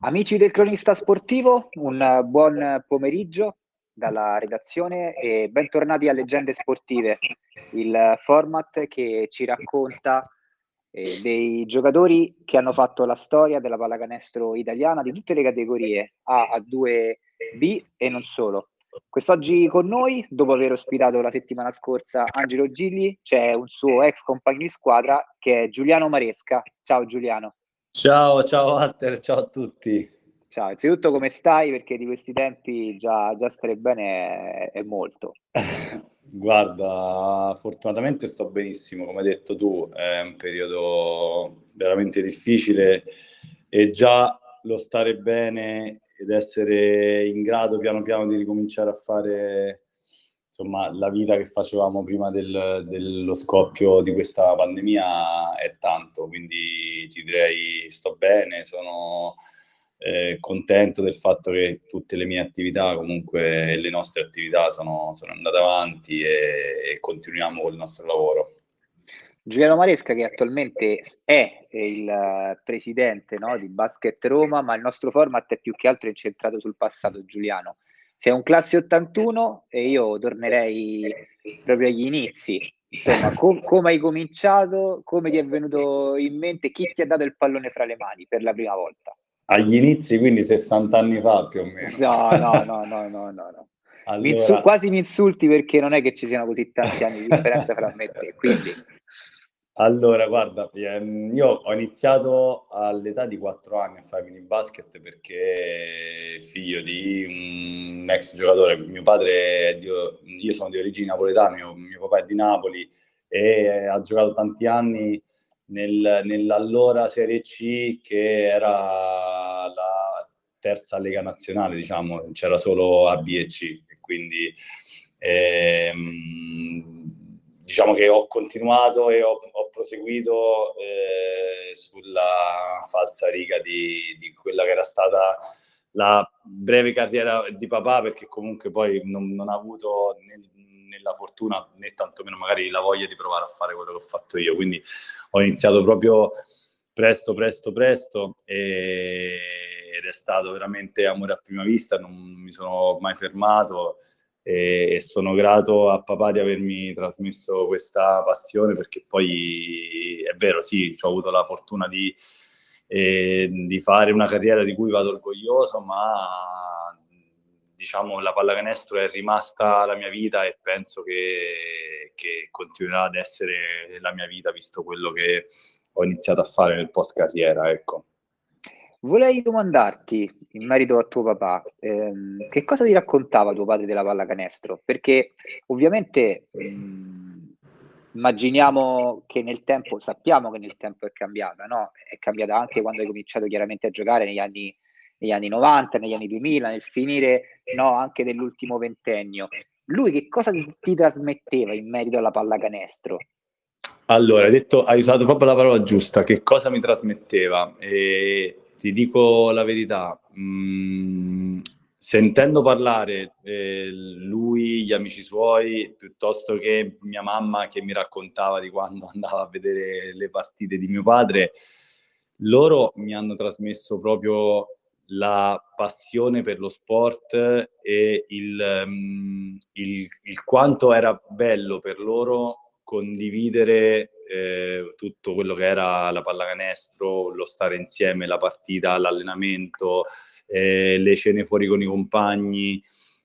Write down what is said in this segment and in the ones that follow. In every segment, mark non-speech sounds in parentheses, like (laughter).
Amici del cronista sportivo, un buon pomeriggio dalla redazione e bentornati a Leggende Sportive, il format che ci racconta eh, dei giocatori che hanno fatto la storia della pallacanestro italiana di tutte le categorie A, A2, B e non solo. Quest'oggi con noi, dopo aver ospitato la settimana scorsa Angelo Gigli, c'è un suo ex compagno di squadra che è Giuliano Maresca. Ciao Giuliano. Ciao, ciao Walter, ciao a tutti. Ciao, innanzitutto come stai? Perché di questi tempi già, già stare bene è, è molto. (laughs) Guarda, fortunatamente sto benissimo, come hai detto tu, è un periodo veramente difficile e già lo stare bene ed essere in grado piano piano di ricominciare a fare insomma, la vita che facevamo prima del, dello scoppio di questa pandemia è tanto, quindi ti direi sto bene, sono eh, contento del fatto che tutte le mie attività, comunque le nostre attività sono, sono andate avanti e, e continuiamo con il nostro lavoro. Giuliano Maresca che attualmente è il presidente no, di Basket Roma, ma il nostro format è più che altro incentrato sul passato, Giuliano. Sei un classe 81 e io tornerei proprio agli inizi. Insomma, com- come hai cominciato, come ti è venuto in mente, chi ti ha dato il pallone fra le mani per la prima volta? Agli inizi, quindi 60 anni fa più o meno. (laughs) No, no, no, no, no, no. no. Allora... Mi insu- quasi mi insulti perché non è che ci siano così tanti anni di differenza fra me e te, quindi... Allora, guarda, ehm, io ho iniziato all'età di 4 anni a fare mini basket perché figlio di un ex giocatore, mio padre è di, io sono di origine napoletana, mio, mio papà è di Napoli e ha giocato tanti anni nel, nell'allora Serie C che era la terza lega nazionale, diciamo, c'era solo A, B e C, quindi ehm, diciamo che ho continuato e ho, ho proseguito eh, sulla falsa riga di, di, quella che era stata la breve carriera di papà, perché comunque poi non, non ha avuto né, la fortuna né tantomeno magari la voglia di provare a fare quello che ho fatto io. Quindi ho iniziato proprio presto, presto, presto e, ed è stato veramente amore a prima vista, non mi sono mai fermato e, sono grato a papà di avermi trasmesso questa passione perché poi è vero, sì, ho avuto la fortuna di, eh, di fare una carriera di cui vado orgoglioso, ma diciamo la pallacanestro è rimasta la mia vita e penso che, che continuerà ad essere la mia vita visto quello che ho iniziato a fare nel post carriera, ecco. Volevo domandarti, in merito a tuo papà, ehm, che cosa ti raccontava tuo padre della pallacanestro? Perché ovviamente mh, mhmm, immaginiamo che nel tempo, sappiamo che nel tempo è cambiata, no? È cambiata anche quando hai cominciato chiaramente a giocare negli anni, negli anni 90, negli anni 2000, nel finire no, anche dell'ultimo ventennio. Lui che cosa ti, ti trasmetteva in merito alla pallacanestro? Allora, hai, detto, hai usato proprio la parola giusta, che cosa mi trasmetteva? E ti dico la verità, mh, mm, sentendo parlare eh, lui, gli amici suoi, piuttosto che mia mamma che mi raccontava di quando (laughs) andava a vedere le partite di mio padre, loro mi hanno trasmesso proprio la passione per lo sport e il, um, il, il quanto era bello per loro condividere eh, tutto quello che era la pallacanestro, lo stare insieme, la partita, l'allenamento, eh, le cene fuori con i compagni,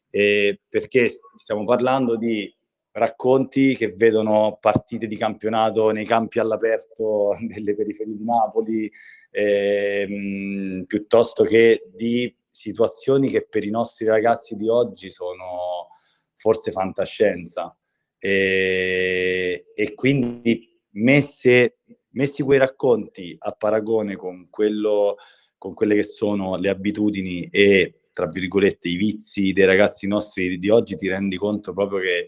eh, perché stiamo parlando di racconti che vedono partite di campionato nei campi all'aperto (laughs) delle periferie di Napoli, ehm, piuttosto che di situazioni che per i nostri ragazzi di oggi sono forse fantascienza. E, e quindi messe, messi quei racconti a paragone con, quello, con quelle che sono le abitudini e, tra virgolette, i vizi dei ragazzi nostri di oggi, ti rendi conto proprio che,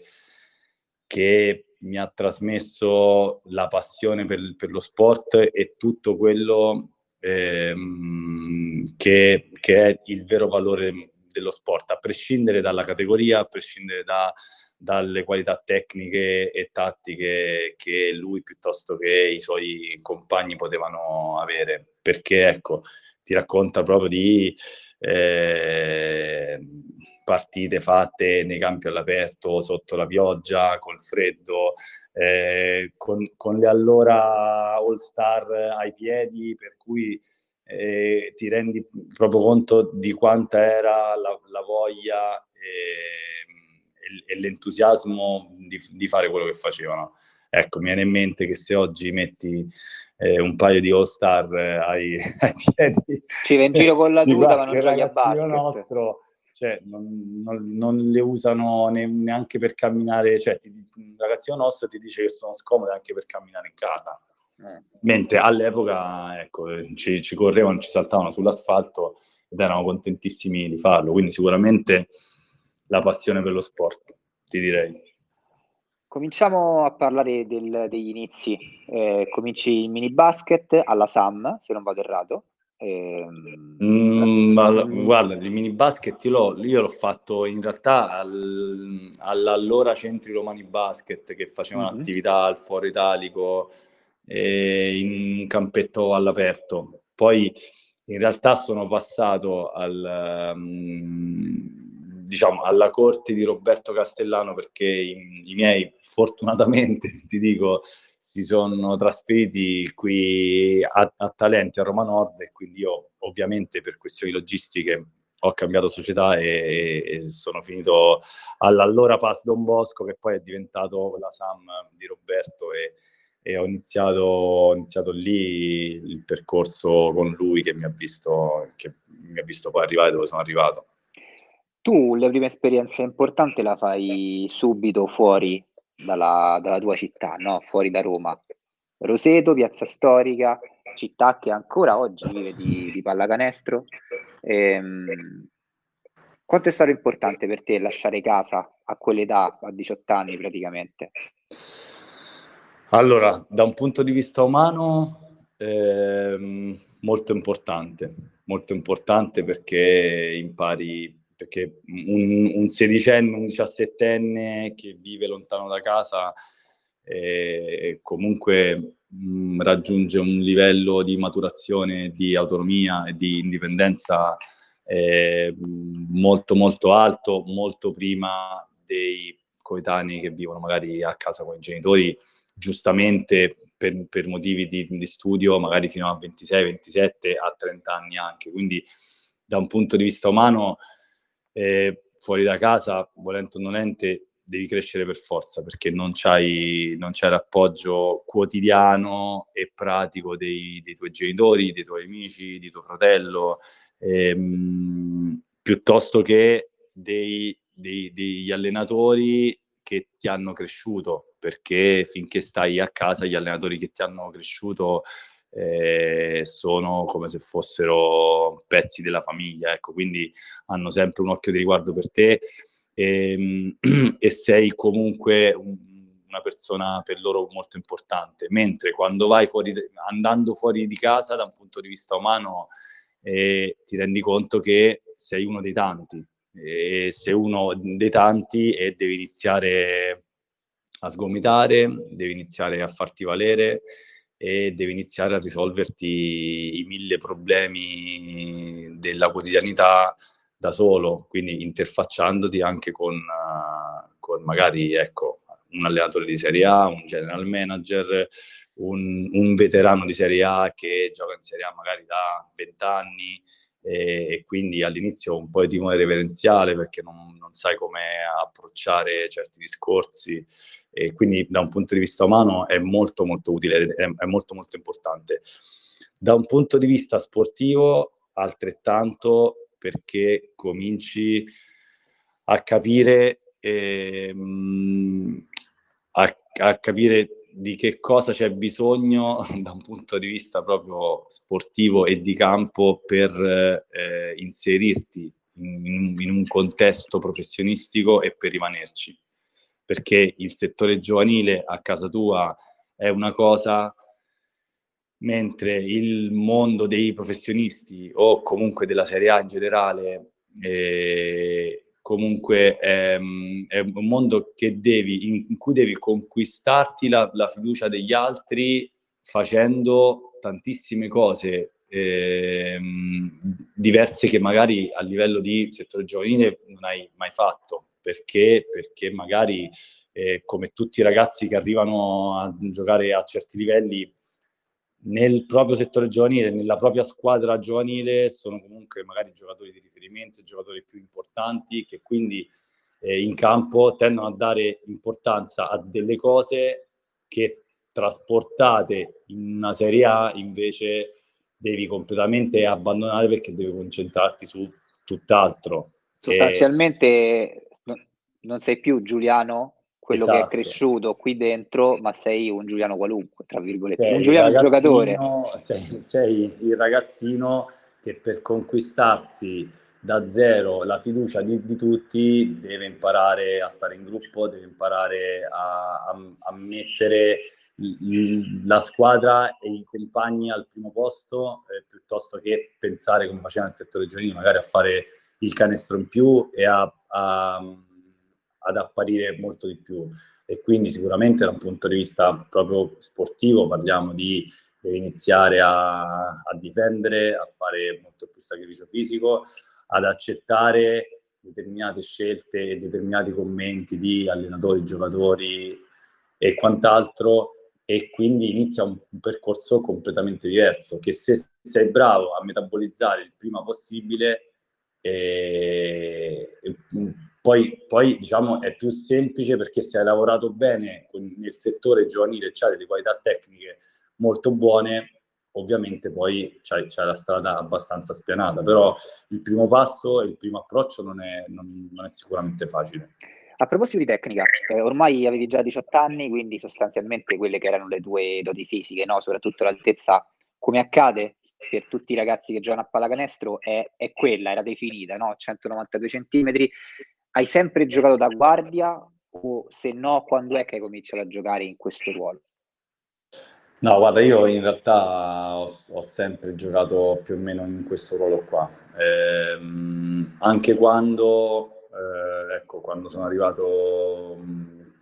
che mi ha trasmesso la passione per, per lo sport e tutto quello ehm, che, che, è il vero valore dello sport, a prescindere dalla categoria, a prescindere da, dalle qualità tecniche e tattiche che lui piuttosto che i suoi compagni potevano avere. Perché ecco, ti racconta proprio di eh, partite fatte nei campi all'aperto, sotto la pioggia, col freddo, eh, con, con, le allora all star ai piedi, per cui eh, ti rendi proprio conto di quanta era la, la voglia e, e, l'entusiasmo di, di, fare quello che facevano. Ecco, mi viene in mente che se oggi metti eh, un paio di all star eh, ai, (laughs) ai, piedi... Ci va in giro con la tuta ma non giochi a basket. nostro cioè, non, non, non, le usano ne, neanche per camminare, cioè ti, un ragazzino nostro ti dice che sono scomode anche per camminare in casa. Eh. Mentre all'epoca ecco, ci, ci, correvano, ci saltavano sull'asfalto ed erano contentissimi di farlo. Quindi sicuramente la passione per lo sport, ti direi. Cominciamo a parlare del, degli inizi. Eh, cominci in mini basket alla SAM, se non vado errato. Ehm, mm, ma, guarda, il mini basket io l'ho, io l'ho fatto in realtà al, all'allora Centri Romani Basket che facevano mm-hmm. attività al Foro Italico eh, in un campetto all'aperto. Poi in realtà sono passato al, um, diciamo, alla corte di Roberto Castellano perché i, i miei fortunatamente (laughs) ti dico si sono trasferiti qui a, a Talenti, a Roma Nord, e quindi io ovviamente per questioni logistiche ho cambiato società e, e sono finito all'allora Pass Don Bosco, che poi è diventato la SAM di Roberto e, e ho, iniziato, ho iniziato, lì il percorso con lui che mi ha visto, che mi ha visto poi arrivare dove sono arrivato. Tu la prima esperienza importante la fai subito fuori dalla, dalla tua città, no? fuori da Roma. Roseto, piazza storica, città che ancora oggi vive di, di pallacanestro. Ehm, quanto è stato importante per te lasciare casa a quell'età, a 18 anni praticamente? Allora, da un punto di vista umano, ehm, molto importante, molto importante perché impari perché un, un sedicenne, un diciassettenne che vive lontano da casa eh, comunque mh, raggiunge un livello di maturazione, di autonomia e di indipendenza eh, molto molto alto, molto prima dei coetanei che vivono magari a casa con i genitori, giustamente per, per motivi di, di, studio, magari fino a 26, 27, a 30 anni anche. Quindi da un punto di vista umano eh, fuori da casa, volente o nolente, devi crescere per forza perché non c'hai, non c'hai l'appoggio quotidiano e pratico dei, dei, tuoi genitori, dei tuoi amici, di tuo fratello, ehm, piuttosto che dei, dei, degli allenatori che ti hanno cresciuto, perché finché stai a casa gli allenatori che ti hanno cresciuto eh, sono come se fossero pezzi della famiglia, ecco, quindi hanno sempre un occhio di riguardo per te. E, ehm, (clears throat) e sei comunque un, una persona per loro molto importante, mentre quando vai fuori, andando fuori di casa da un punto di vista umano eh, ti rendi conto che sei uno dei tanti. E sei uno dei tanti e devi iniziare a sgomitare, devi iniziare a farti valere e devi iniziare a risolverti i mille problemi della quotidianità da solo, quindi interfacciandoti anche con, uh, con magari ecco, un allenatore di Serie A, un general manager, un, un, veterano di Serie A che gioca in Serie A magari da 20 anni e, quindi all'inizio un po' di timore reverenziale perché non, non sai come approcciare certi discorsi e quindi da un punto di vista umano è molto molto utile, è, è molto molto importante. Da un punto di vista sportivo altrettanto perché cominci a capire ehm, a, a capire di che cosa c'è bisogno (laughs) da un punto di vista proprio sportivo e di campo per eh, inserirti in, in, un contesto professionistico e per rimanerci. Perché il settore giovanile a casa tua è una cosa, mentre il mondo dei professionisti o comunque della Serie A in generale eh, comunque è, ehm, è, un mondo devi, in cui devi conquistarti la, la, fiducia degli altri facendo tantissime cose eh, diverse che magari a livello di settore giovanile non hai mai fatto, perché, perché magari eh, come tutti i ragazzi che arrivano a giocare a certi livelli nel proprio settore giovanile, nella propria squadra giovanile, sono comunque magari giocatori di riferimento, giocatori più importanti che quindi eh, in campo tendono a dare importanza a delle cose che trasportate in una Serie A invece devi completamente abbandonare perché devi concentrarti su tutt'altro. Sostanzialmente e... non sei più Giuliano quello esatto. che è esatto. cresciuto qui dentro, ma sei un Giuliano qualunque, tra virgolette, sei un Giuliano giocatore. Sei, sei, il ragazzino che per conquistarsi da zero la fiducia di, di, tutti deve imparare a stare in gruppo, deve imparare a, a, a mettere la squadra e i compagni al primo posto eh, piuttosto che pensare come faceva nel settore giovanile magari a fare il canestro in più e a, a ad apparire molto di più. E quindi sicuramente da un punto di vista proprio sportivo parliamo di deve iniziare a, a difendere, a fare molto più sacrificio fisico, ad accettare determinate scelte e determinati commenti di allenatori, giocatori e quant'altro e quindi inizia un, un, percorso completamente diverso che se sei bravo a metabolizzare il prima possibile eh, poi, poi, diciamo è più semplice perché se hai lavorato bene con, nel settore giovanile c'hai delle qualità tecniche molto buone, ovviamente poi c'hai, la strada abbastanza spianata, però il primo passo e il primo approccio non è, non, non è sicuramente facile. A proposito di tecnica, eh, ormai avevi già 18 anni, quindi sostanzialmente quelle che erano le tue doti fisiche, no? soprattutto l'altezza, come accade per tutti i ragazzi che giocano a pallacanestro, è, è quella, era definita, no? 192 centimetri, hai sempre giocato da guardia o se no quando è che hai cominciato a giocare in questo ruolo? No, guarda, io in realtà ho, ho sempre giocato più o meno in questo ruolo qua. Eh, anche quando, eh, ecco, quando sono arrivato mh,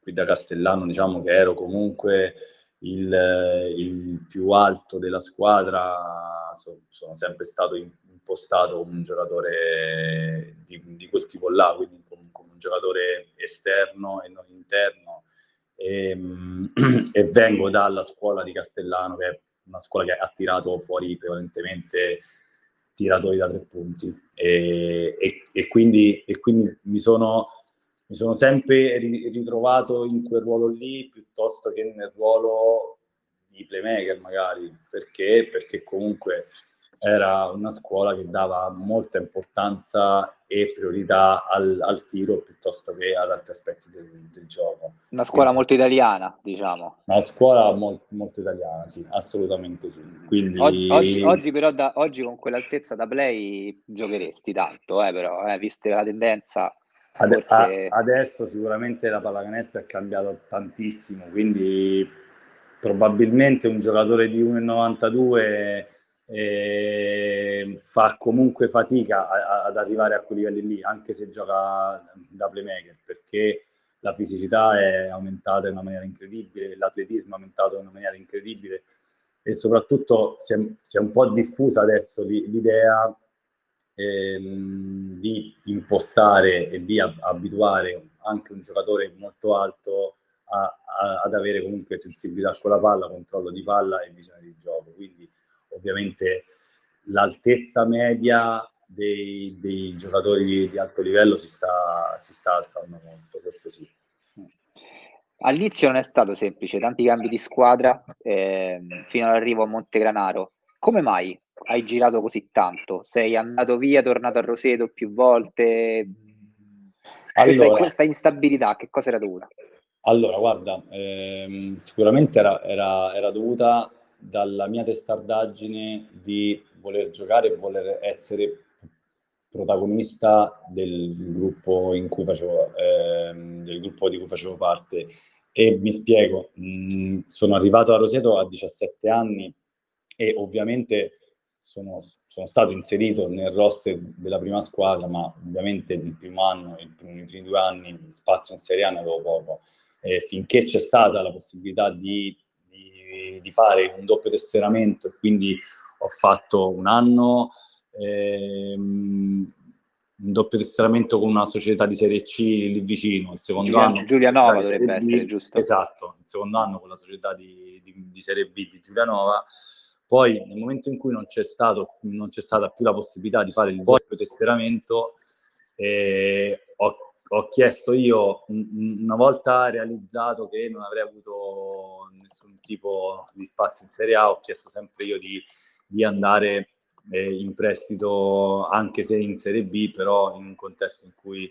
qui da Castellano, diciamo che ero comunque il, il più alto della squadra, so, sono sempre stato in, impostato come un giocatore di, di quel tipo là, quindi come, come, un giocatore esterno e non interno. E, ehm, (clears throat) e, vengo dalla scuola di Castellano, che è una scuola che ha tirato fuori prevalentemente tiratori da tre punti. E, e, e quindi, quindi mi, sono, mi sono sempre ritrovato in quel ruolo lì piuttosto che nel ruolo di playmaker magari, perché? Perché comunque era una scuola che dava molta importanza e priorità al, al tiro piuttosto che ad altri aspetti del, del gioco. Una scuola Quindi, molto italiana, diciamo. Una scuola molto, molto italiana, sì, assolutamente sì. Quindi... Oggi, oggi, oggi però da, oggi con quell'altezza da play giocheresti tanto, eh, però, eh, viste la tendenza... Ade- forse... a, adesso sicuramente la pallacanestro è cambiato tantissimo, quindi probabilmente un giocatore di 1,92 eh, fa comunque fatica a, a, ad arrivare a quei livelli lì, anche se gioca da playmaker, perché la fisicità è aumentata in una maniera incredibile, l'atletismo è aumentato in una maniera incredibile e soprattutto si è, si è un po' diffusa adesso l'idea ehm, di impostare e di abituare anche un giocatore molto alto a, ad avere comunque sensibilità con la palla, controllo di palla e visione di gioco. Quindi ovviamente l'altezza media dei, dei, giocatori di alto livello si sta, si sta alzando molto, questo sì. All'inizio non è stato semplice, tanti cambi di squadra eh, fino all'arrivo a Montegranaro. Come mai hai girato così tanto? Sei andato via, tornato a Roseto più volte? Allora, questa, questa instabilità, che cosa era dovuta? Allora, guarda, ehm, sicuramente era, era, era dovuta dalla mia testardaggine di voler giocare e voler essere protagonista del gruppo cui facevo, ehm, del gruppo di cui facevo parte. E mi spiego, mh, mm, sono arrivato a Roseto a 17 anni e ovviamente sono, sono, stato inserito nel roster della prima squadra, ma ovviamente il primo anno, i primi, i primi due anni, spazio in Serie A ne avevo poco. E finché c'è stata la possibilità di di, fare un doppio tesseramento quindi ho ho fatto un anno, ehm, un doppio tesseramento con una società di Serie C lì vicino, il secondo Giulia, anno... Giulianova dovrebbe essere, giusto? Esatto, il secondo anno con la società di, di, di Serie B di Giulianova. Poi nel momento in cui non c'è, stato, non c'è stata più la possibilità di fare il doppio tesseramento, eh, ho, ho, chiesto io, una volta realizzato che non avrei avuto nessun tipo di spazio in Serie A, ho chiesto sempre io di, di andare eh, in prestito anche se in Serie B, però in un contesto in cui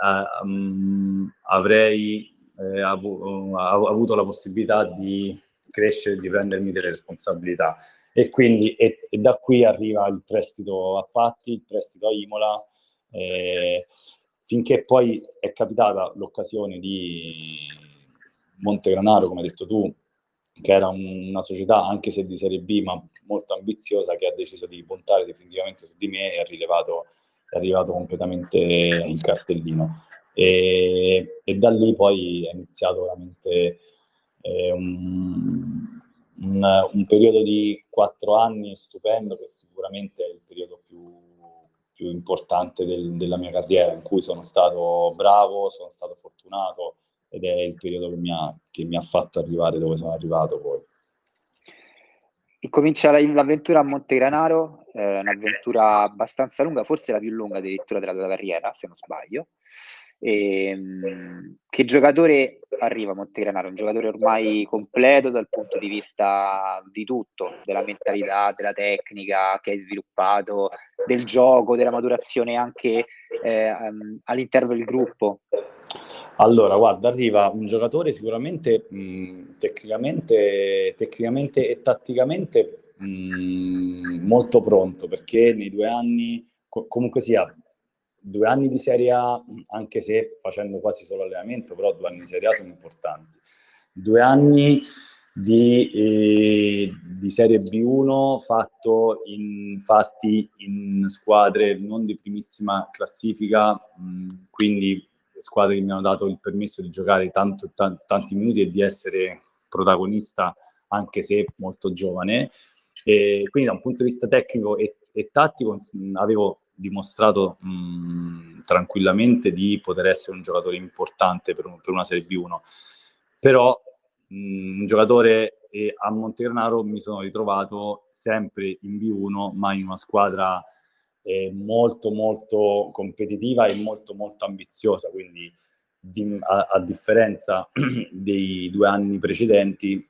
uh, um, avrei eh, avu- uh, avuto la possibilità di crescere, di prendermi delle responsabilità. E quindi e, e da qui arriva il prestito a Patti, il prestito a Imola, eh, finché poi è capitata l'occasione di Montegranaro, come hai detto tu, che era un, una società anche se di Serie B, ma molto ambiziosa, che ha deciso di puntare definitivamente su di me e ha rilevato, è arrivato completamente il cartellino. E, e da lì poi è iniziato veramente eh, un, un, un, periodo di quattro anni stupendo, che sicuramente è il periodo più, più importante del, della mia carriera, in cui sono stato bravo, sono stato fortunato ed è il periodo che mi ha, che mi ha fatto arrivare dove sono arrivato poi. Incomincia l'avventura a Montegranaro, eh, un'avventura abbastanza lunga, forse la più lunga addirittura della tua carriera, se non sbaglio. E, ehm, che giocatore arriva a Montegranaro? Un giocatore ormai completo dal punto di vista di tutto, della mentalità, della tecnica che hai sviluppato, del gioco, della maturazione anche eh, all'interno del gruppo. Allora, guarda, arriva un giocatore sicuramente mh, tecnicamente, tecnicamente, e tatticamente mh, molto pronto perché nei due anni, co- comunque sia, due anni di Serie A, anche se facendo quasi solo allenamento, però due anni di Serie A sono importanti. Due anni di, eh, di Serie B1 fatto in, fatti in squadre non di primissima classifica, mh, quindi squadre che mi hanno dato il permesso di giocare tanto, t- tanti minuti e di essere protagonista anche se molto giovane. E quindi da un punto di vista tecnico e, e tattico avevo dimostrato mh, tranquillamente di poter essere un giocatore importante per, un, per una Serie B1. Però mh, un giocatore e a Montegranaro mi sono ritrovato sempre in B1, ma in una squadra eh, molto molto competitiva e molto molto ambiziosa, quindi di, a, a, differenza (clears throat) dei due anni precedenti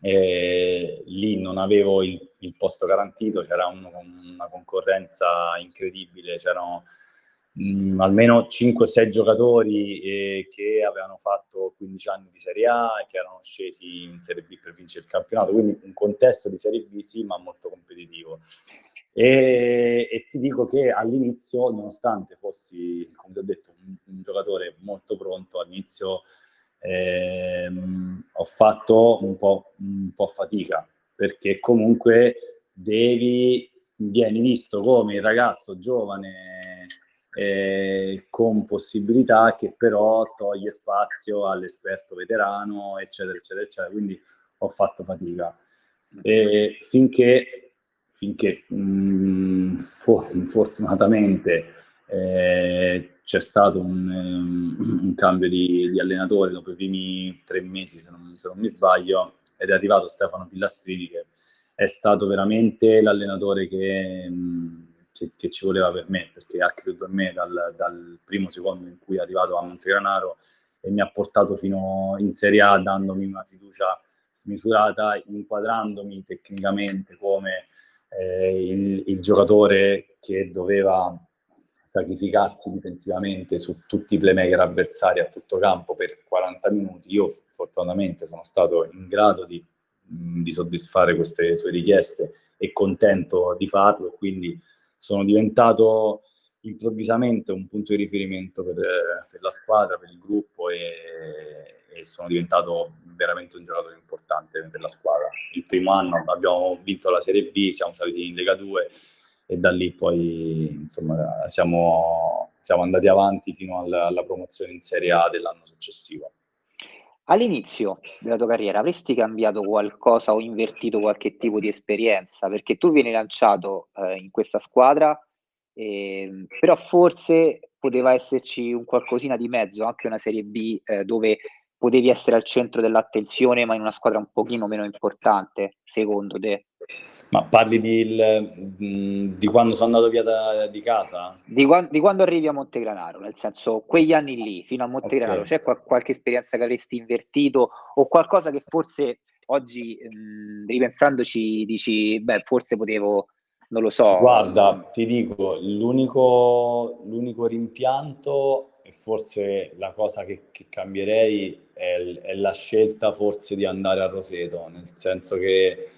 eh, lì non avevo il, il posto garantito, c'era un, una concorrenza incredibile, c'erano mh, mm, almeno 5-6 giocatori eh, che avevano fatto 15 anni di Serie A e che erano scesi in Serie B per vincere il campionato, quindi un contesto di Serie B sì, ma molto competitivo. E, e, ti dico che all'inizio, nonostante fossi, come ti ho detto, un, un giocatore molto pronto, all'inizio ehm, ho fatto un po', un po' fatica, perché comunque devi, vieni visto come il ragazzo giovane eh, con possibilità che però toglie spazio all'esperto veterano, eccetera, eccetera, eccetera. Quindi ho fatto fatica. E finché finché mh, mm, for- fortunatamente eh, c'è stato un, um, un cambio di, di, allenatore dopo i primi tre mesi, se non, se non, mi sbaglio, ed è arrivato Stefano Pillastrini che è stato veramente l'allenatore che, mm, che, che ci voleva per me, perché ha creduto in me dal, dal primo secondo in cui è arrivato a Montegranaro e mi ha portato fino in Serie A dandomi una fiducia smisurata, inquadrandomi tecnicamente come eh, il, il, giocatore che doveva sacrificarsi difensivamente su tutti i playmaker avversari a tutto campo per 40 minuti. Io fortunatamente sono stato in grado di, di soddisfare queste sue richieste e contento di farlo, quindi sono diventato improvvisamente un punto di riferimento per, per la squadra, per il gruppo e, e, sono diventato veramente un giocatore importante per la squadra. Il primo anno abbiamo vinto la Serie B, siamo saliti in Lega 2 e da lì poi insomma, siamo, siamo andati avanti fino alla, alla promozione in Serie A dell'anno successivo. All'inizio della tua carriera avresti cambiato qualcosa o invertito qualche tipo di esperienza? Perché tu vieni lanciato eh, in questa squadra, eh, però forse poteva esserci un qualcosina di mezzo, anche una Serie B eh, dove potevi essere al centro dell'attenzione, ma in una squadra un pochino meno importante, secondo te? Ma parli di, il, di quando sono andato via da, di casa? Di, quando, di quando arrivi a Montegranaro, nel senso quegli anni lì, fino a Montegranaro, okay. c'è qual- qualche esperienza che avresti invertito o qualcosa che forse oggi, mh, ripensandoci, dici, beh, forse potevo, non lo so. Guarda, ti dico, l'unico, l'unico rimpianto e forse la cosa che, che cambierei è, è, la scelta forse di andare a Roseto, nel senso che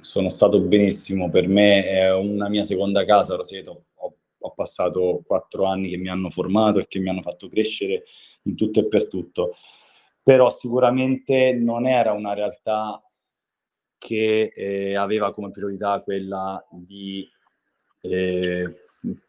sono stato benissimo, per me è una mia seconda casa Roseto, ho, ho, passato quattro anni che mi hanno formato e che mi hanno fatto crescere in tutto e per tutto, però sicuramente non era una realtà che eh, aveva come priorità quella di eh,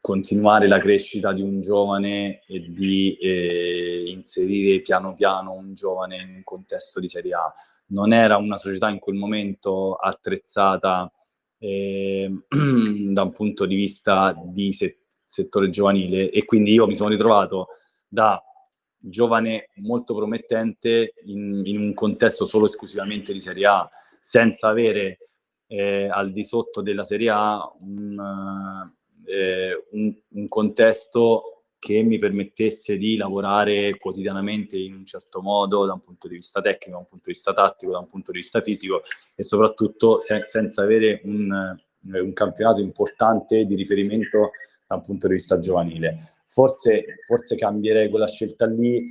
continuare la crescita di un giovane e di eh, inserire piano piano un giovane in un contesto di Serie A. Non era una società in quel momento attrezzata eh, (clears throat) da un punto di vista di se- settore giovanile e quindi io mi sono ritrovato da giovane molto promettente in, in un contesto solo esclusivamente di Serie A, senza avere eh, al di sotto della Serie A un, eh, un, un contesto che mi permettesse di lavorare quotidianamente in un certo modo da un punto di vista tecnico, da un punto di vista tattico, da un punto di vista fisico e soprattutto se, senza avere un, eh, un, campionato importante di riferimento da un punto di vista giovanile. Forse, forse cambierei quella scelta lì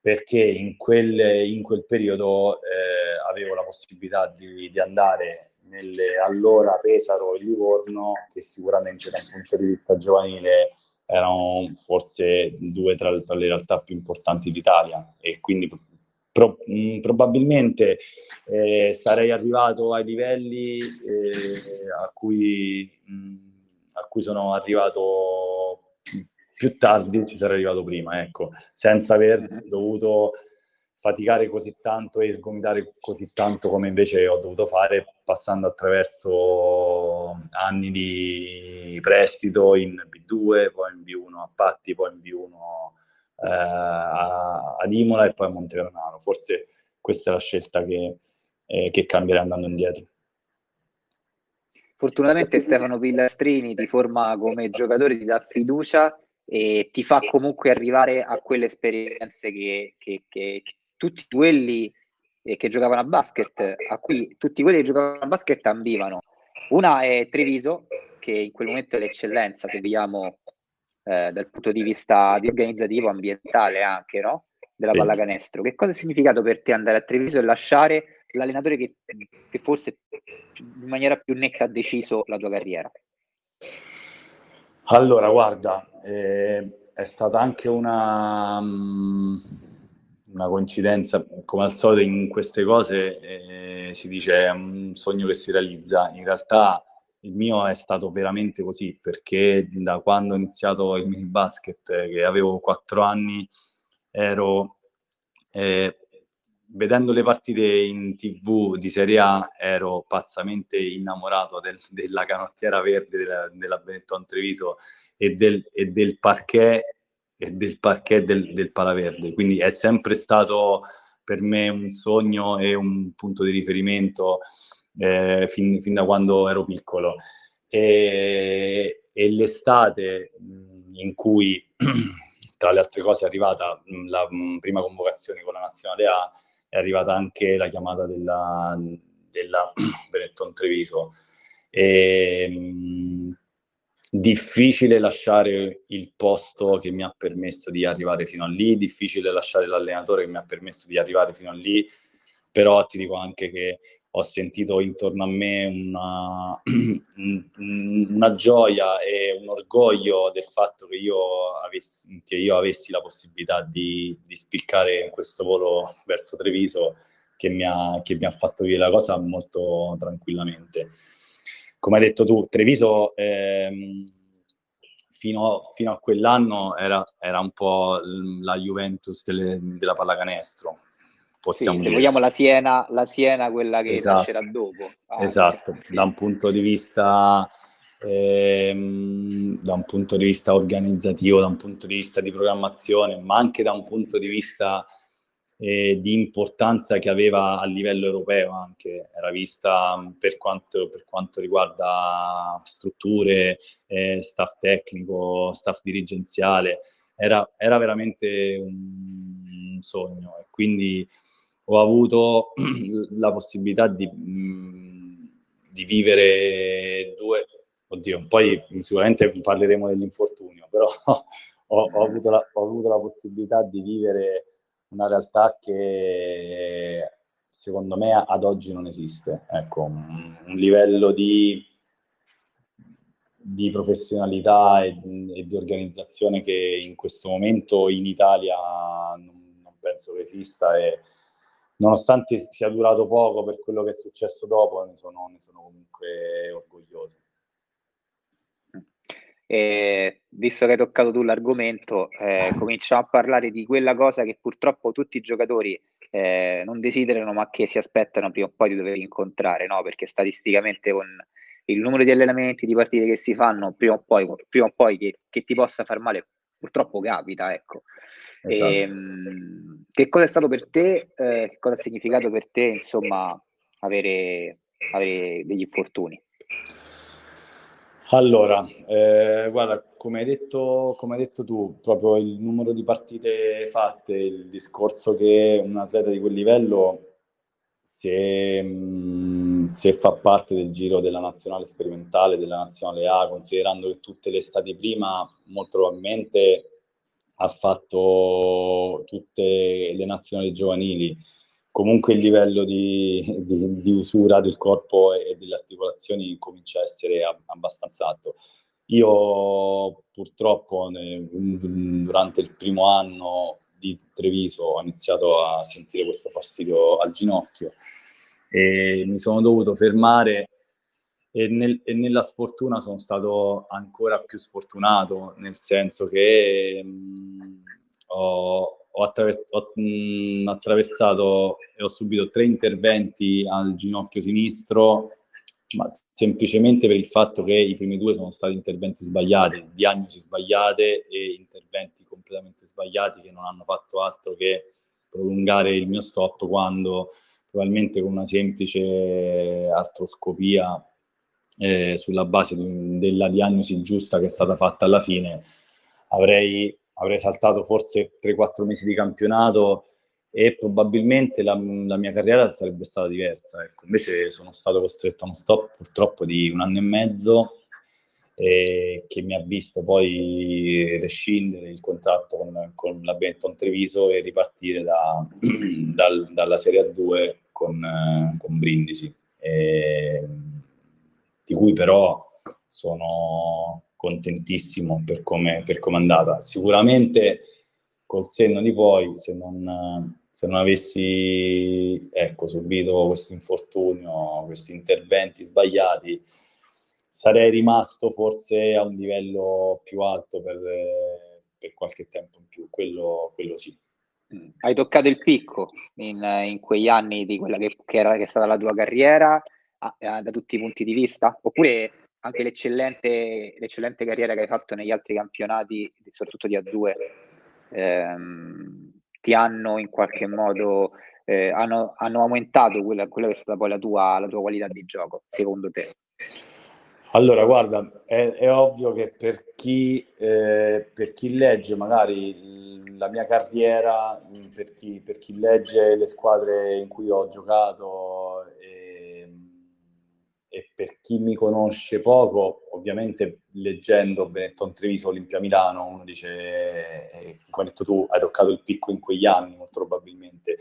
perché in quel, in quel periodo eh, avevo la possibilità di, di andare nelle allora Pesaro e Livorno, che sicuramente da un punto di vista giovanile erano forse due tra, tra le realtà più importanti d'Italia. E quindi pro, mh, mm, probabilmente eh, sarei arrivato ai livelli eh, a, cui, mh, mm, a cui sono arrivato più tardi ci sarei arrivato prima, ecco, senza aver dovuto faticare così tanto e sgomitare così tanto come invece ho dovuto fare passando attraverso anni di prestito in B2, poi in B1 a Patti, poi in B1 eh, ad Imola e poi a Montegranaro. Forse questa è la scelta che, eh, che cambierà andando indietro. Fortunatamente Stefano Pillastrini ti forma come giocatore, ti dà fiducia e ti fa comunque arrivare a quelle esperienze che, che, che, tutti quelli eh, che giocavano a basket, a cui tutti quelli che giocavano a basket ambivano. Una è Treviso, che in quel momento è l'eccellenza, se vediamo eh, dal punto di vista di organizzativo, ambientale anche, no? Della pallacanestro. Che cosa ha significato per te andare a Treviso e lasciare l'allenatore che, che forse in maniera più netta ha deciso la tua carriera? Allora, guarda, eh, è stata anche una... Um una coincidenza, come al solito in queste cose eh, si dice è un sogno che si realizza, in realtà il mio è stato veramente così, perché da quando ho iniziato il mini basket, eh, che avevo quattro anni, ero, eh, vedendo le partite in tv di Serie A, ero pazzamente innamorato del, della canottiera verde della, della Benetton Treviso e del, e del parquet del parquet del, del Palaverde. Quindi è sempre stato per me un sogno e un punto di riferimento eh, fin, fin, da quando ero piccolo. E, e l'estate in cui, (clears throat) tra le altre cose, è arrivata la prima convocazione con la nazionale A, è arrivata anche la chiamata della, della (clears throat) Benetton Treviso. E, difficile lasciare il posto che mi ha permesso di arrivare fino a lì, difficile lasciare l'allenatore che mi ha permesso di arrivare fino a lì, però ti dico anche che ho sentito intorno a me una, (clears throat) una gioia e un orgoglio del fatto che io avessi, che io avessi la possibilità di, di spiccare questo volo verso Treviso che mi, ha, che mi ha fatto vivere la cosa molto tranquillamente come hai detto tu, Treviso ehm, fino, fino, a quell'anno era, era, un po' la Juventus delle, della pallacanestro. Possiamo sì, se vogliamo la Siena, la Siena quella che esatto. nascerà dopo. Ah, esatto, sì. da un punto di vista ehm, da un punto di vista organizzativo, da un punto di vista di programmazione, ma anche da un punto di vista eh, di importanza che aveva a livello europeo anche, era vista per quanto, per quanto riguarda strutture, eh, staff tecnico, staff dirigenziale, era, era veramente un, un sogno. E quindi ho avuto (clears throat) la possibilità di, di vivere due, oddio, poi sicuramente parleremo dell'infortunio, però (laughs) ho, ho, avuto la, ho avuto la possibilità di vivere una realtà che secondo me ad oggi non esiste. Ecco, un, livello di, di professionalità e, e, di organizzazione che in questo momento in Italia non, non, penso che esista e nonostante sia durato poco per quello che è successo dopo, ne sono, ne sono comunque orgoglioso. E, visto che hai toccato tu l'argomento, eh, (laughs) cominciamo a parlare di quella cosa che purtroppo tutti i giocatori eh, non desiderano, ma che si aspettano prima o poi di dover incontrare, no? Perché statisticamente con il numero di allenamenti, di partite che si fanno, prima o poi, prima o poi che, che ti possa far male, purtroppo capita, ecco. Esatto. E, ehm, che cosa è stato per te, eh, che cosa ha significato per te, insomma, avere, avere degli infortuni? Allora, eh, guarda, come hai, detto, come hai detto tu, proprio il numero di partite fatte, il discorso che un atleta di quel livello, se, mh, se fa parte del giro della nazionale sperimentale, della nazionale A, considerando che tutte le estati prima, molto probabilmente ha fatto tutte le nazionali giovanili, comunque il livello di, di, di, usura del corpo e delle articolazioni comincia a essere abbastanza alto. Io purtroppo durante il primo anno di Treviso ho iniziato a sentire questo fastidio al ginocchio e mi sono dovuto fermare e, nel, e nella sfortuna sono stato ancora più sfortunato, nel senso che mh, ho, ho, attraver- ho mh, attraversato e ho subito tre interventi al ginocchio sinistro, ma semplicemente per il fatto che i primi due sono stati interventi sbagliati, diagnosi sbagliate e interventi completamente sbagliati che non hanno fatto altro che prolungare il mio stop quando probabilmente con una semplice artroscopia eh, sulla base di, della diagnosi giusta che è stata fatta alla fine avrei avrei saltato forse 3-4 mesi di campionato e probabilmente la, la, mia carriera sarebbe stata diversa. Ecco. Invece sono stato costretto a uno stop purtroppo di un anno e mezzo eh, che mi ha visto poi rescindere il contratto con, con la Benton Treviso e ripartire da, (clears throat) dal, dalla Serie A2 con, con Brindisi, eh, di cui però sono contentissimo per come, è andata. Sicuramente col senno di poi, se non, se non avessi ecco, subito questo infortunio, questi interventi sbagliati, sarei rimasto forse a un livello più alto per, per qualche tempo in più, quello, quello sì. Mm. Hai toccato il picco in, in quegli anni di quella che, che, era, che è stata la tua carriera da tutti i punti di vista? Oppure anche l'eccellente, l'eccellente carriera che hai fatto negli altri campionati, soprattutto di A2, ehm, ti hanno in qualche modo eh, hanno, hanno, aumentato quella, quella, che è stata poi la tua, la tua qualità di gioco, secondo te? Allora, guarda, è, è ovvio che per chi, eh, per chi, legge magari la mia carriera, per chi, per chi legge le squadre in cui ho giocato e per chi mi conosce poco, ovviamente leggendo Benetton Treviso Olimpia Milano, uno dice, eh, come hai detto tu, hai toccato il picco in quegli anni, molto probabilmente.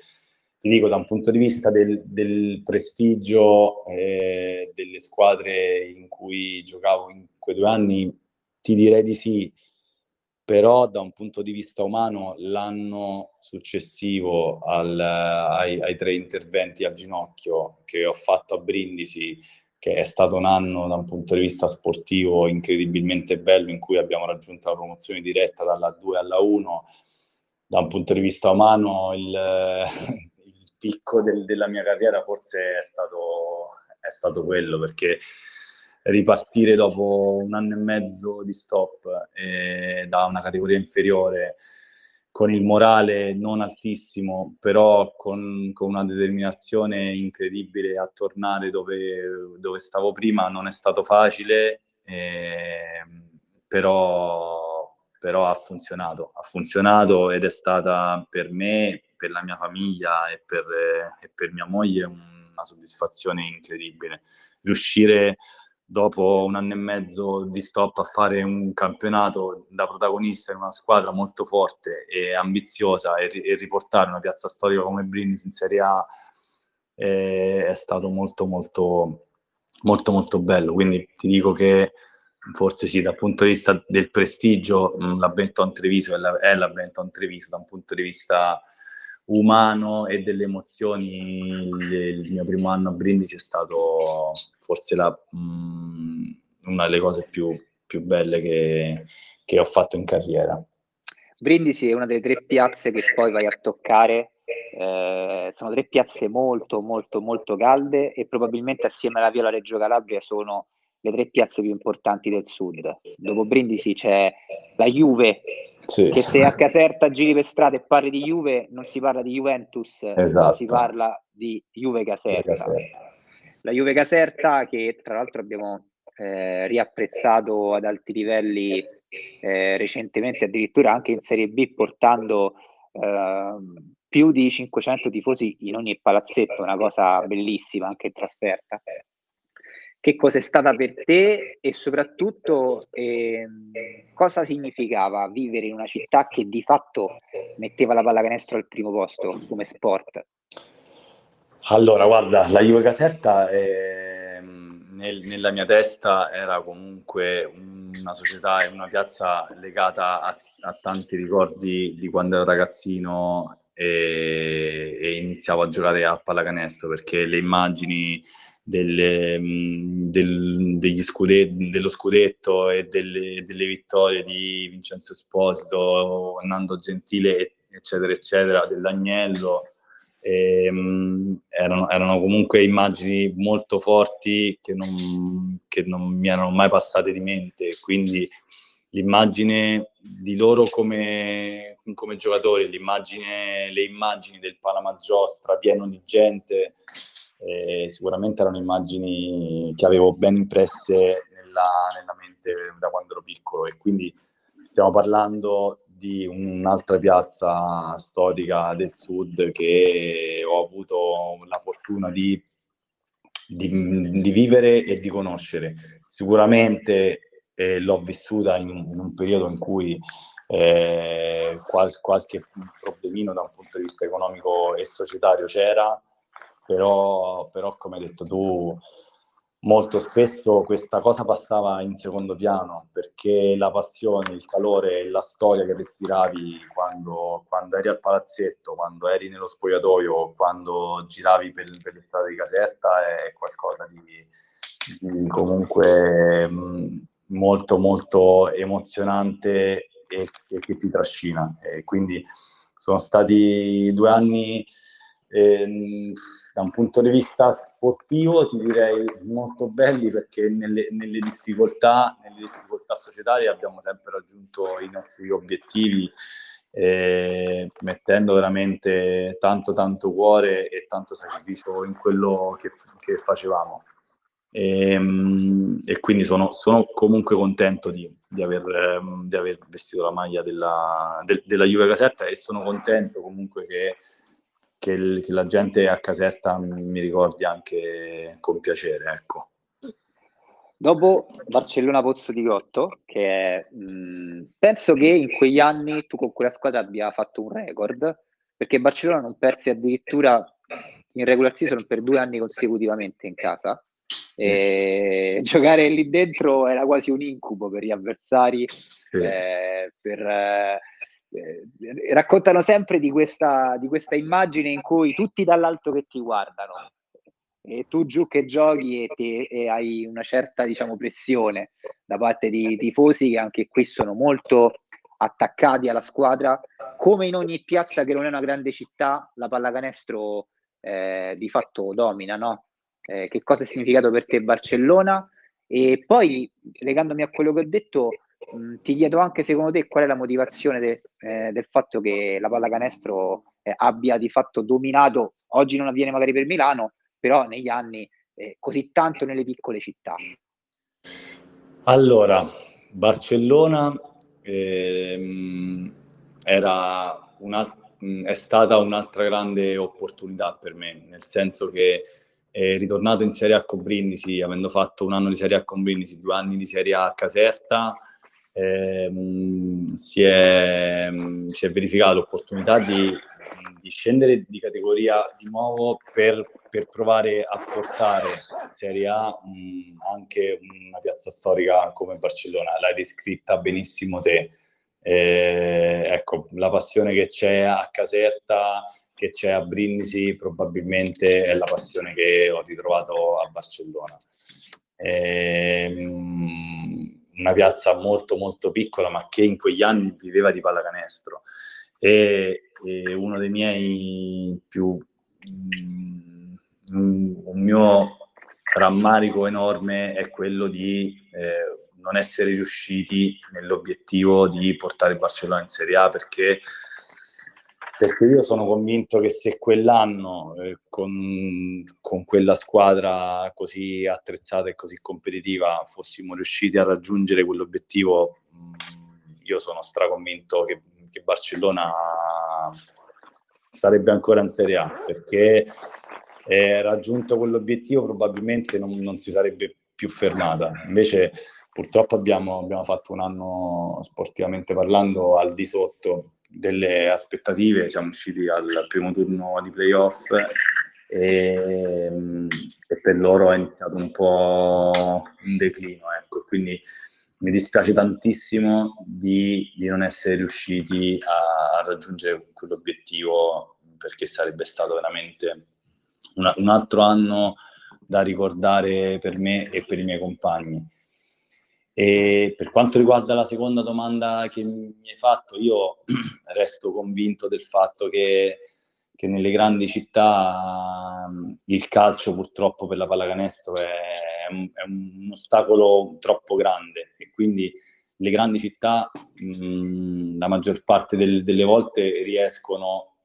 Ti dico, da un punto di vista del, del prestigio eh, delle squadre in cui giocavo in quei due anni, ti direi di sì, però da un punto di vista umano l'anno successivo al, ai, ai tre interventi al ginocchio che ho fatto a Brindisi, che è stato un anno da un punto di vista sportivo incredibilmente bello in cui abbiamo raggiunto la promozione diretta dalla 2 alla 1. Da un punto di vista umano il, (laughs) il picco del, della mia carriera forse è stato, è stato quello perché ripartire dopo un anno e mezzo di stop eh, da una categoria inferiore con il morale non altissimo, però con, con una determinazione incredibile a tornare dove, dove, stavo prima, non è stato facile, eh, però, però ha funzionato, ha funzionato ed è stata per me, per la mia famiglia e per, e per mia moglie una soddisfazione incredibile. Riuscire dopo un anno e mezzo di stop a fare un campionato da protagonista in una squadra molto forte e ambiziosa e, e riportare una piazza storica come Brindisi in Serie A eh, è stato molto molto molto molto bello. Quindi ti dico che forse sì dal punto di vista del prestigio la Benton Treviso è la, è la Benton Treviso da un punto di vista umano e delle emozioni. Il, mio primo anno a Brindisi è stato forse la, mh, mm, una delle cose più, più belle che, che, ho fatto in carriera. Brindisi è una delle tre piazze che poi vai a toccare. Eh, sono tre piazze molto, molto, molto calde e probabilmente assieme alla Viola Reggio Calabria sono le tre piazze più importanti del sud. Dopo Brindisi c'è la Juve, sì. che se a Caserta giri per strada e parli di Juve non si parla di Juventus, esatto. si parla di Juve Caserta. Caserta. La Juve Caserta che tra l'altro abbiamo eh, riapprezzato ad alti livelli eh, recentemente, addirittura anche in Serie B, portando eh, più di 500 tifosi in ogni palazzetto, una cosa bellissima anche in trasferta che cosa è stata per te e soprattutto eh, cosa significava vivere in una città che di fatto metteva la pallacanestro al primo posto come sport? Allora, guarda, la Juve Caserta eh, nel, nella mia testa era comunque una società e una piazza legata a, a tanti ricordi di quando ero ragazzino e, e iniziavo a giocare a pallacanestro perché le immagini delle, mm, del, scudetti, dello scudetto e delle, delle, vittorie di Vincenzo Esposito, Nando Gentile, eccetera, eccetera, dell'Agnello. E, um, erano, erano, comunque immagini molto forti che non, che non mi erano mai passate di mente. Quindi l'immagine di loro come, come giocatori, le immagini del Palamagiostra pieno di gente eh, sicuramente erano immagini che avevo ben impresse nella, nella, mente da quando ero piccolo e quindi stiamo parlando di un'altra piazza storica del sud che ho avuto la fortuna di, di, di vivere e di conoscere. Sicuramente eh, l'ho vissuta in in un, periodo in cui eh, qual, qualche problemino da un punto di vista economico e societario c'era, però, però come hai detto tu, molto spesso questa cosa passava in secondo piano perché la passione, il calore e la storia che respiravi quando, quando eri al palazzetto, quando eri nello spogliatoio, quando giravi per, per le strade di Caserta è qualcosa di, di comunque molto molto emozionante e, e, che ti trascina. E quindi sono stati due anni... Eh, da un punto di vista sportivo ti direi molto belli perché nelle, nelle, difficoltà, nelle difficoltà societarie abbiamo sempre raggiunto i nostri obiettivi eh, mettendo veramente tanto tanto cuore e tanto sacrificio in quello che, che facevamo. E, ehm, e, quindi sono, sono comunque contento di, di, aver, di, aver, vestito la maglia della, de, della Juve Caserta e sono contento comunque che che, il, che, la gente a Caserta mi ricordi anche con piacere. Ecco. Dopo Barcellona Pozzo di Gotto, che è, mh, penso che in quegli anni tu con quella squadra abbia fatto un record, perché Barcellona non persi addirittura in regular season per due anni consecutivamente in casa. E giocare lì dentro era quasi un incubo per gli avversari, sì. eh, per, eh, eh, raccontano sempre di questa, di questa immagine in cui tutti dall'alto che ti guardano. e tu giù che giochi e, te, e hai una certa diciamo, pressione da parte di tifosi che anche qui sono molto attaccati alla squadra. Come in ogni piazza che non è una grande città, la pallacanestro eh, di fatto domina, no? Eh, che cosa ha significato per te Barcellona? E poi, legandomi a quello che ho detto, mh, ti chiedo anche secondo te qual è la motivazione de, eh, del fatto che la pallacanestro eh, abbia di fatto dominato, oggi non avviene magari per Milano, però negli anni eh, così tanto nelle piccole città. Allora, Barcellona ehm, era è stata un'altra grande opportunità per me, nel senso che è ritornato in Serie A con Brindisi, avendo fatto un anno di Serie A con Brindisi, due anni di Serie A a Caserta, ehm, si, è, si, è, verificata l'opportunità di, di, scendere di categoria di nuovo per, per provare a portare in Serie A mh, anche una piazza storica come Barcellona. L'hai descritta benissimo te. Eh, ecco, la passione che c'è a Caserta, che c'è a Brindisi, probabilmente è la passione che ho ritrovato a Barcellona. Eh, una piazza molto molto piccola, ma che in quegli anni viveva di pallacanestro. E, e uno dei miei più mm, un mio rammarico enorme è quello di eh, non essere riusciti nell'obiettivo di portare Barcellona in Serie A perché, perché io sono convinto che se quell'anno eh, con, con, quella squadra così attrezzata e così competitiva fossimo riusciti a raggiungere quell'obiettivo, mh, io sono straconvinto che, che Barcellona sarebbe ancora in Serie A perché eh, raggiunto quell'obiettivo probabilmente non, non, si sarebbe più fermata. Invece purtroppo abbiamo, abbiamo fatto un anno sportivamente parlando al di sotto delle aspettative, siamo usciti al primo turno di playoff e, e per loro è iniziato un po' un declino. Ecco. Quindi mi dispiace tantissimo di, di non essere riusciti a, a, raggiungere quell'obiettivo perché sarebbe stato veramente una, un altro anno da ricordare per me e per i miei compagni. E per quanto riguarda la seconda domanda che mi hai fatto, io (clears throat) resto convinto del fatto che, che nelle grandi città il calcio purtroppo per la pallacanestro è, è un ostacolo troppo grande. E quindi le grandi città mh, la maggior parte del, delle volte riescono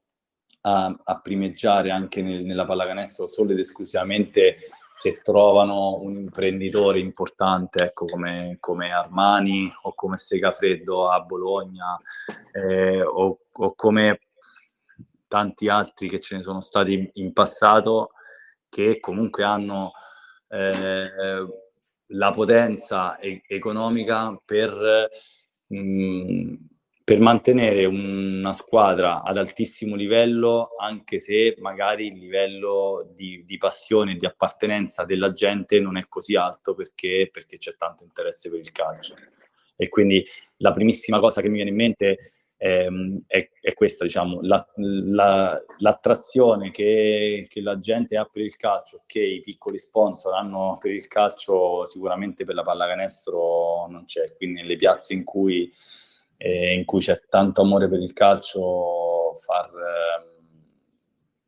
a, a primeggiare anche nel, nella pallacanestro solo ed esclusivamente se trovano un imprenditore importante ecco, come, come, Armani o come Segafreddo a Bologna eh, o, o, come tanti altri che ce ne sono stati in passato che comunque hanno eh, la potenza e- economica per mh, mm, per mantenere una squadra ad altissimo livello, anche se magari il livello di, di passione e di appartenenza della gente non è così alto perché, perché, c'è tanto interesse per il calcio. E quindi la primissima cosa che mi viene in mente è, è, è questa, diciamo, la, la, l'attrazione che, che la gente ha per il calcio, che i piccoli sponsor hanno per il calcio, sicuramente per la pallacanestro non c'è. Quindi nelle piazze in cui eh, in cui c'è tanto amore per il calcio, far, eh,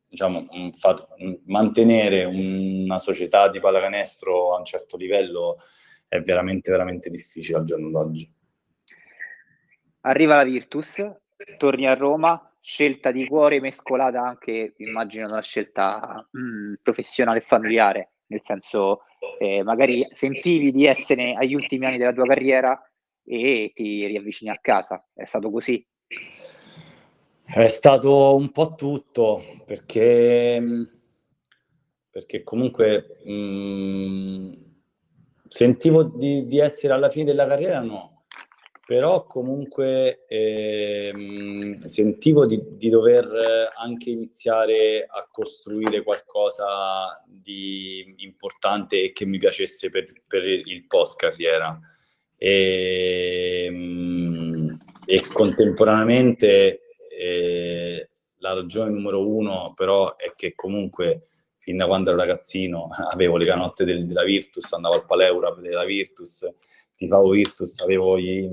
diciamo, far, mantenere una società di pallacanestro a un certo livello è veramente, veramente difficile al giorno d'oggi. Arriva la Virtus, torni a Roma, scelta di cuore mescolata anche, immagino, una scelta mm, professionale e familiare, nel senso eh, magari sentivi di essere agli ultimi anni della tua carriera e ti riavvicini a casa. È stato così? È stato un po' tutto, perché, perché comunque mh, mm, sentivo di, di, essere alla fine della carriera, no, però comunque eh, sentivo di, di, dover anche iniziare a costruire qualcosa di importante e che mi piacesse per, per il post carriera e, ehm, e contemporaneamente eh, la ragione numero uno però è che comunque fin da quando ero ragazzino (laughs) avevo le canotte del, della Virtus, andavo al Paleura a vedere la Virtus, tifavo Virtus, avevo i,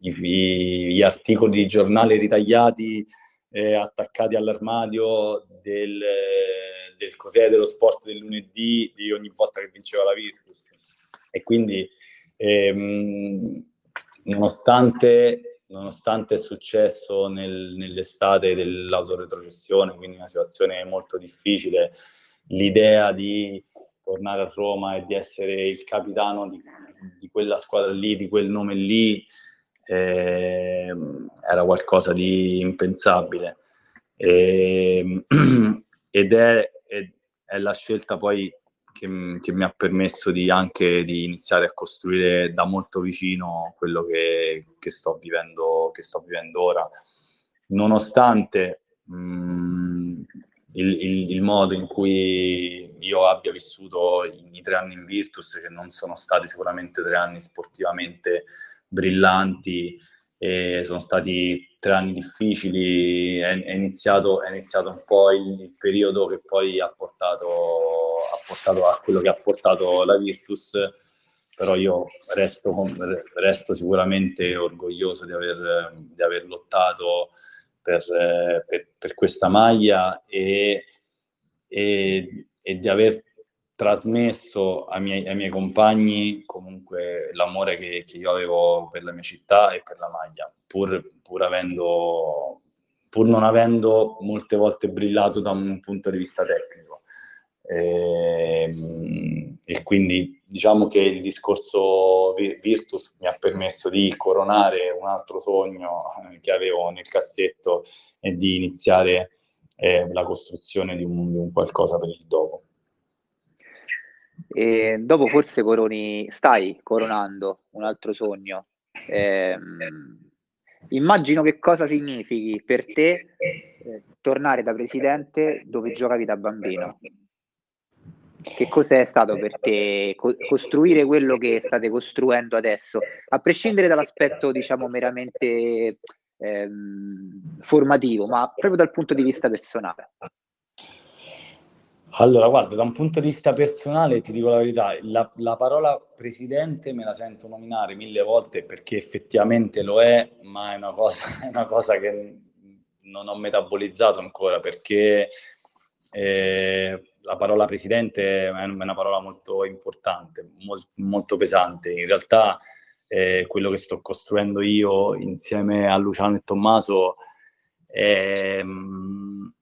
i, gli articoli di giornale ritagliati eh, attaccati all'armadio del, del Corriere dello Sport del lunedì di ogni volta che vinceva la Virtus. E quindi, ehm, nonostante, nonostante è successo nel, nell'estate dell'autoretrocessione, quindi una situazione molto difficile, l'idea di tornare a Roma e di essere il capitano di, di quella squadra lì, di quel nome lì, eh, era qualcosa di impensabile. E, (clears throat) ed è, è, è, la scelta poi che, che, mi ha permesso di anche di iniziare a costruire da molto vicino quello che, che, sto, vivendo, che sto vivendo ora. Nonostante mh, il, il, il, modo in cui io abbia vissuto i, i, tre anni in Virtus, che non sono stati sicuramente tre anni sportivamente brillanti, e sono stati tre anni difficili, è, è, iniziato, è iniziato, un po' il, il, periodo che poi ha portato, ha portato a quello che ha portato la Virtus, però io resto, resto sicuramente orgoglioso di aver, di aver lottato per, per, per, questa maglia e, e, e di aver trasmesso ai miei, ai miei, compagni comunque l'amore che, che, io avevo per la mia città e per la maglia, pur, pur, avendo, pur non avendo molte volte brillato da un punto di vista tecnico. E, ehm, e quindi diciamo che il discorso Virtus mi ha permesso di coronare un altro sogno che avevo nel cassetto e di iniziare eh, la costruzione di un, di un qualcosa per il dopo. E dopo forse coroni, stai coronando un altro sogno. Eh, immagino che cosa significhi per te eh, tornare da presidente dove giocavi da bambino. Che cos'è stato per te co- costruire quello che state costruendo adesso, a prescindere dall'aspetto, diciamo, meramente ehm, formativo, ma proprio dal punto di vista personale? Allora, guarda, da un punto di vista personale ti dico la verità, la, la, parola presidente me la sento nominare mille volte perché effettivamente lo è, ma è una cosa, (laughs) è una cosa che non ho metabolizzato ancora perché eh, la parola presidente è una parola molto importante, molt, molto pesante. In realtà eh, quello che sto costruendo io insieme a Luciano e Tommaso è... Mh,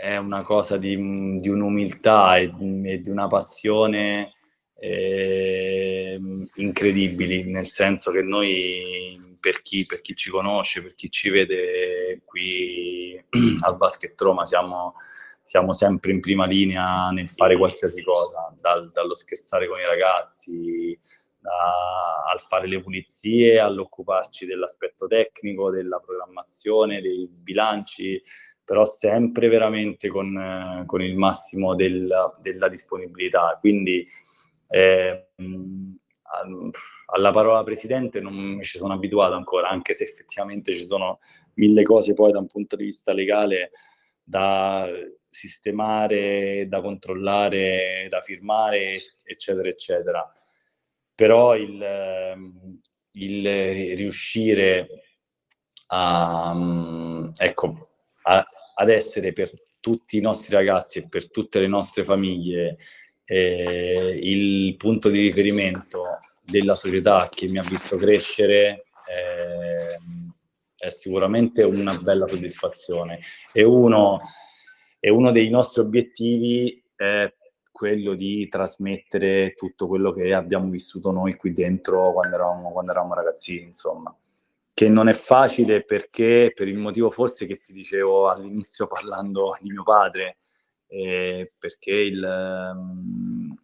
è una cosa di, di un'umiltà e, e, di una passione eh, incredibili, nel senso che noi, per chi, per chi, ci conosce, per chi ci vede qui (clears throat) al Basket Roma, siamo, siamo sempre in prima linea nel fare qualsiasi cosa, dal, dallo scherzare con i ragazzi, da, al fare le pulizie, all'occuparci dell'aspetto tecnico, della programmazione, dei bilanci, però sempre veramente con, eh, con il massimo del, della disponibilità. Quindi eh, alla parola presidente non mi ci sono abituato ancora, anche se effettivamente ci sono mille cose poi da un punto di vista legale da sistemare, da controllare, da firmare, eccetera, eccetera. Però il, ehm, il riuscire a, ecco, a, ad essere per tutti i nostri ragazzi e per tutte le nostre famiglie eh, il punto di riferimento della società che mi ha visto crescere eh, è sicuramente una bella soddisfazione. E uno, e uno dei nostri obiettivi è quello di trasmettere tutto quello che abbiamo vissuto noi qui dentro quando eravamo, quando eravamo ragazzini, insomma. Che non è facile perché, per il motivo forse che ti dicevo all'inizio (laughs) parlando di mio padre, eh, perché il, um,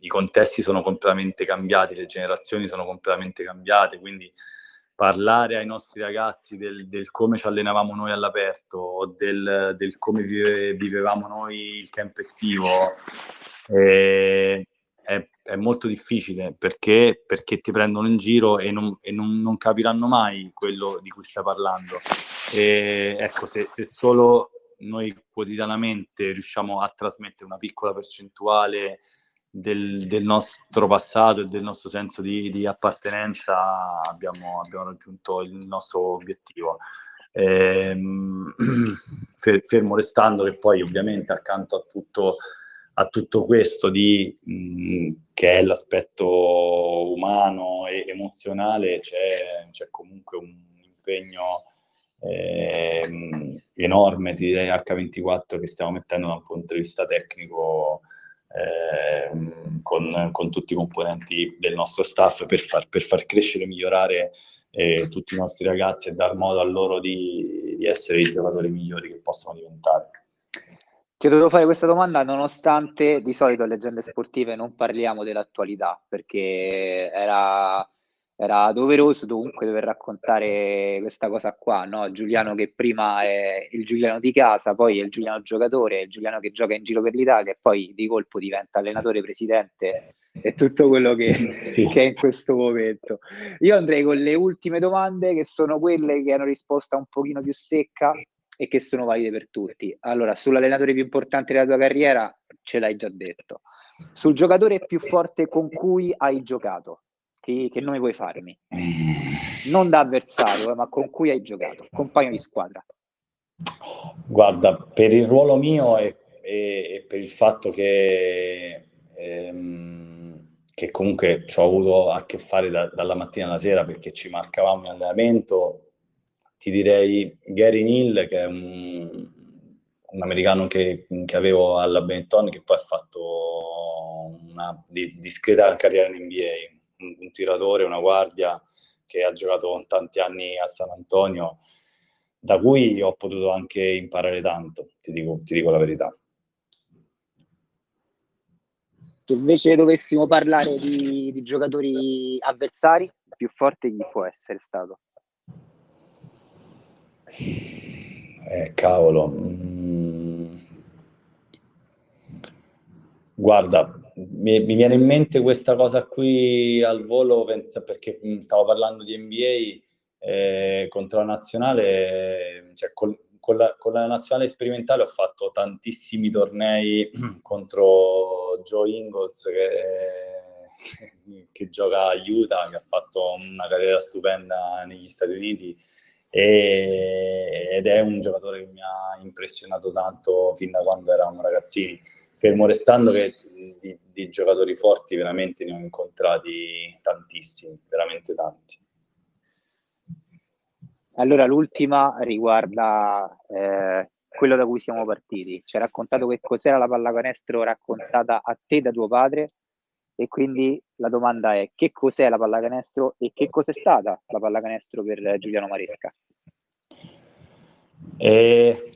i contesti sono completamente cambiati, le generazioni sono completamente cambiate, quindi parlare ai nostri ragazzi del, del come ci allenavamo noi all'aperto del, del come vive, vivevamo noi il camp estivo eh, è, è, molto difficile perché, perché, ti prendono in giro e, non, e non, non, capiranno mai quello di cui stai parlando. E, ecco, se, se, solo, noi quotidianamente riusciamo a trasmettere una piccola percentuale del, del nostro passato e del nostro senso di, di appartenenza, abbiamo, abbiamo, raggiunto il nostro obiettivo. Ehm, (clears throat) fermo restando che poi ovviamente accanto a tutto a tutto questo di, mh, che è l'aspetto umano e emozionale c'è, c'è comunque un impegno eh, enorme, ti direi H24 che stiamo mettendo da un punto di vista tecnico con, con, tutti i componenti del nostro staff per far, per far crescere e migliorare eh, tutti i nostri ragazzi e dar modo a loro di, di essere i giocatori migliori che possono diventare. Ti dovuto fare questa domanda nonostante di solito a leggende sportive non parliamo dell'attualità, perché era, era doveroso comunque dover raccontare questa cosa qua, no? Giuliano che prima è il Giuliano di casa, poi è il Giuliano giocatore, il Giuliano che gioca in giro per l'Italia e poi di colpo diventa allenatore, presidente e tutto quello che, sì. che, è in questo momento. Io andrei con le ultime domande che sono quelle che hanno risposta un pochino più secca e che sono valide per tutti. Allora, sull'allenatore più importante della tua carriera ce l'hai già detto. Sul giocatore più forte con cui hai giocato, che, che nome puoi farmi? Non da avversario, eh, ma con cui hai giocato, compagno di squadra. Guarda, per il ruolo mio e, e, e per il fatto che, ehm, che comunque ci ho avuto a che fare da, dalla mattina alla sera perché ci marcavamo in allenamento, ti direi Gary Neal, che è un, un americano che, che, avevo alla Benetton, che poi ha fatto una di, discreta carriera in NBA, un, un, tiratore, una guardia che ha giocato tanti anni a San Antonio, da cui ho potuto anche imparare tanto, ti dico, ti dico la verità. Se invece dovessimo parlare di, di giocatori avversari, più forte chi può essere stato? Eh, cavolo. Mm. Guarda, mi, mi, viene in mente questa cosa qui al volo pensa, perché mm, stavo parlando di NBA eh, contro la nazionale, cioè col, con, la, con, la, nazionale sperimentale ho fatto tantissimi tornei (clears throat) contro Joe Ingles che, (laughs) che gioca a Utah, che ha fatto una carriera stupenda negli Stati Uniti e, ed è un giocatore che mi ha impressionato tanto fin da quando eravamo ragazzini. Fermo restando che di, di giocatori forti veramente ne ho incontrati tantissimi, veramente tanti. Allora, l'ultima riguarda eh, quello da cui siamo partiti. Ci ha raccontato che cos'era la pallacanestro raccontata a te da tuo padre e quindi la domanda è che cos'è la pallacanestro e che cos'è stata la pallacanestro per Giuliano Maresca? E...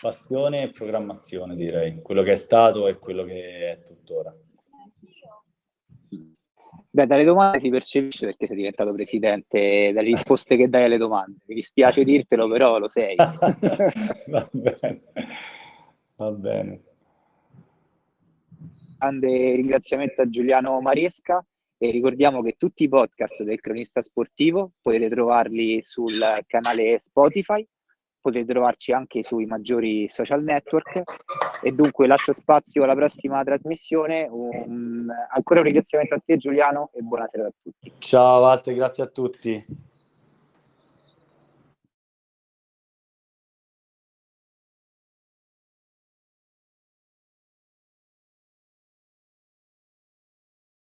Passione e programmazione direi, quello che è stato e quello che è tuttora. Beh, dalle domande si percepisce perché sei diventato presidente, dalle risposte che dai alle domande. Mi dispiace dirtelo, però lo sei. (laughs) Va bene. Va bene grande ringraziamento a Giuliano Maresca e ricordiamo che tutti i podcast del cronista sportivo potete trovarli sul canale Spotify, potete trovarci anche sui maggiori social network e dunque lascio spazio alla prossima trasmissione. Un, ancora un ringraziamento a te Giuliano e buonasera a tutti. Ciao Walter, grazie a tutti.